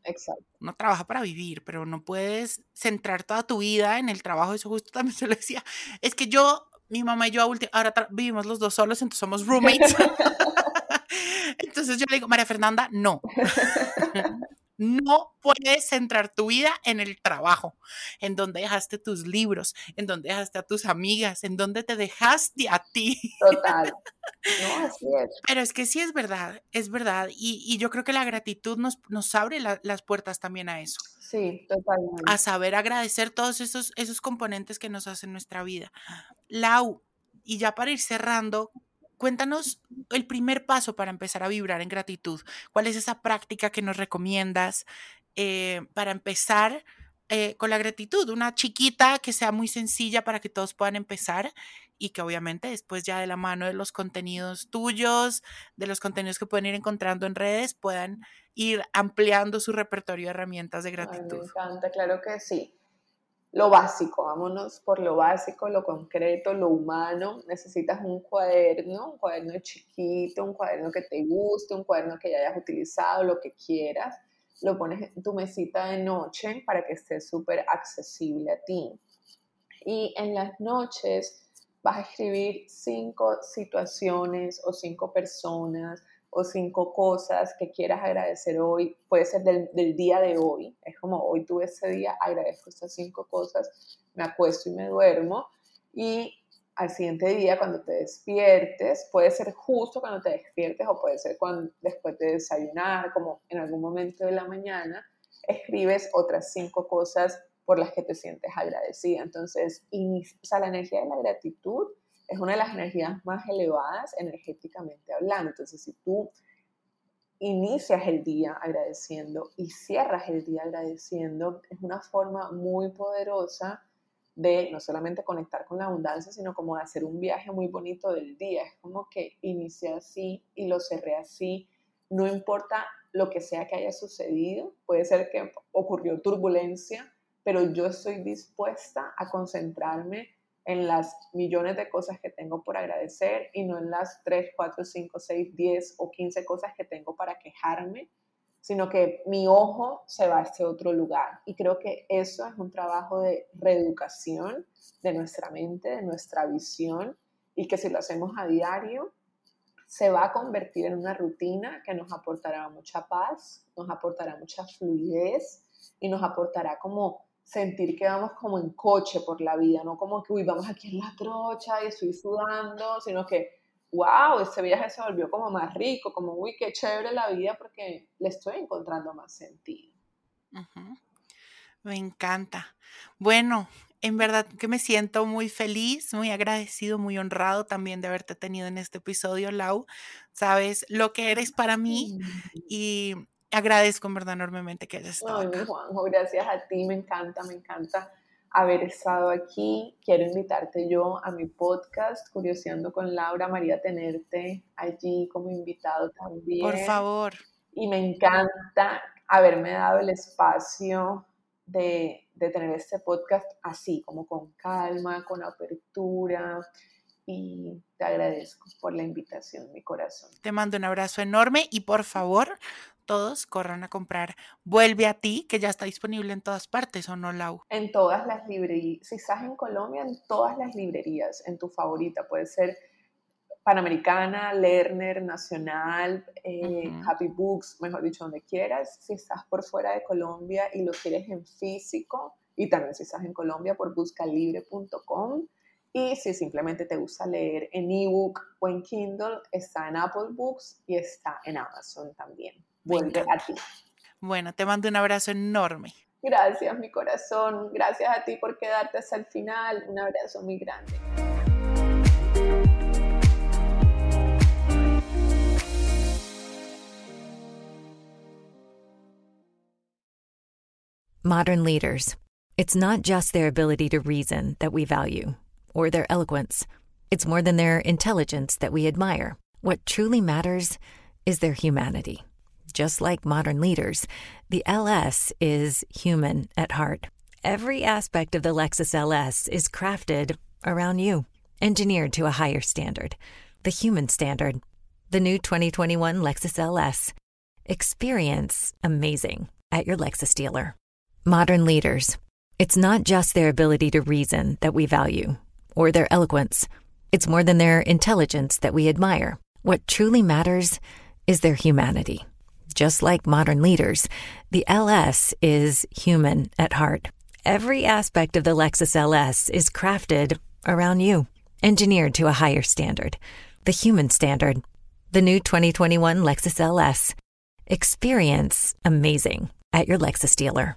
Exacto. Uno trabaja para vivir, pero no puedes centrar toda tu vida en el trabajo. Eso justo también se lo decía. Es que yo mi mamá y yo ahora vivimos los dos solos, entonces somos roommates. entonces yo le digo, María Fernanda, no. No puedes centrar tu vida en el trabajo, en donde dejaste tus libros, en donde dejaste a tus amigas, en donde te dejaste a ti. Total. No, así es. Pero es que sí es verdad, es verdad. Y, yo creo que la gratitud nos, nos abre las puertas también a eso. Sí, totalmente. A saber agradecer todos esos, esos componentes que nos hacen nuestra vida. Lau, y ya para ir cerrando, cuéntanos el primer paso para empezar a vibrar en gratitud. ¿Cuál es esa práctica que nos recomiendas eh, para empezar eh, con la gratitud? Una chiquita que sea muy sencilla para que todos puedan empezar y que obviamente después ya de la mano de los contenidos tuyos, de los contenidos que pueden ir encontrando en redes, puedan ir ampliando su repertorio de herramientas de gratitud. me encanta, claro que sí. Lo básico, vámonos por lo básico, lo concreto, lo humano. Necesitas un cuaderno, un cuaderno chiquito, un cuaderno que te guste, un cuaderno que ya hayas utilizado, lo que quieras. Lo pones en tu mesita de noche para que esté súper accesible a ti. Y en las noches vas a escribir cinco situaciones o cinco personas o cinco cosas que quieras agradecer hoy. Puede ser del, día de hoy. Es como hoy tuve ese día, agradezco estas cinco cosas, me acuesto y me duermo. Y al siguiente día, cuando te despiertes, puede ser justo cuando te despiertes o puede ser cuando, después de desayunar, como en algún momento de la mañana, escribes otras cinco cosas por las que te sientes agradecida. Entonces, sea, la energía de la gratitud es una de las energías más elevadas energéticamente hablando. Entonces, si tú inicias el día agradeciendo y cierras el día agradeciendo, es una forma muy poderosa de no solamente conectar con la abundancia, sino como de hacer un viaje muy bonito del día. Es como que inicié así y lo cerré así. No importa lo que sea que haya sucedido, puede ser que ocurrió turbulencia, pero yo estoy dispuesta a concentrarme en las millones de cosas que tengo por agradecer y no en las 3, 4, 5, 6, 10 o 15 cosas que tengo para quejarme, sino que mi ojo se va a este otro lugar. Y creo que eso es un trabajo de reeducación de nuestra mente, de nuestra visión, y que si lo hacemos a diario, se va a convertir en una rutina que nos aportará mucha paz, nos aportará mucha fluidez y nos aportará como sentir que vamos como en coche por la vida, no como que, uy, vamos aquí en la trocha y estoy sudando, sino que, wow, este viaje se volvió como más rico, como, uy, qué chévere la vida porque le estoy encontrando más sentido. Me encanta. Bueno, en verdad que me siento muy feliz, muy agradecido, muy honrado también de haberte tenido en este episodio, Lau. Sabes lo que eres para mí y agradezco en verdad enormemente que hayas estado. Ay, Juanjo, gracias a ti, me encanta, me encanta haber estado aquí. Quiero invitarte yo a mi podcast, Curioseando con Laura María, tenerte allí como invitado también. Por favor. Y me encanta haberme dado el espacio de, de tener este podcast así, como con calma, con apertura, y te agradezco por la invitación, mi corazón. Te mando un abrazo enorme y por favor, todos corran a comprar Vuelve a ti, que ya está disponible en todas partes, ¿o no, Lau? En todas las librerías. Si estás en Colombia, en todas las librerías, en tu favorita. Puede ser Panamericana, Lerner, Nacional, eh, Happy Books, mejor dicho, donde quieras. Si estás por fuera de Colombia y lo quieres en físico, y también si estás en Colombia por buscalibre.com. Y si simplemente te gusta leer en ebook o en Kindle, está en Apple Books y está en Amazon también. Vuelve a ti. Bueno, te mando un abrazo enorme. Gracias, mi corazón. Gracias a ti por quedarte hasta el final. Un abrazo muy grande. Modern leaders. It's not just their ability to reason that we value or their eloquence. It's more than their intelligence that we admire. What truly matters is their humanity. Just like modern leaders, the LS is human at heart. Every aspect of the Lexus LS is crafted around you, engineered to a higher standard, the human standard. The new 2021 Lexus LS. Experience amazing at your Lexus dealer. Modern leaders. It's not just their ability to reason that we value or their eloquence. It's more than their intelligence that we admire. What truly matters is their humanity. Just like modern leaders, the LS is human at heart. Every aspect of the Lexus LS is crafted around you, engineered to a higher standard, the human standard. The new 2021 Lexus LS. Experience amazing at your Lexus dealer.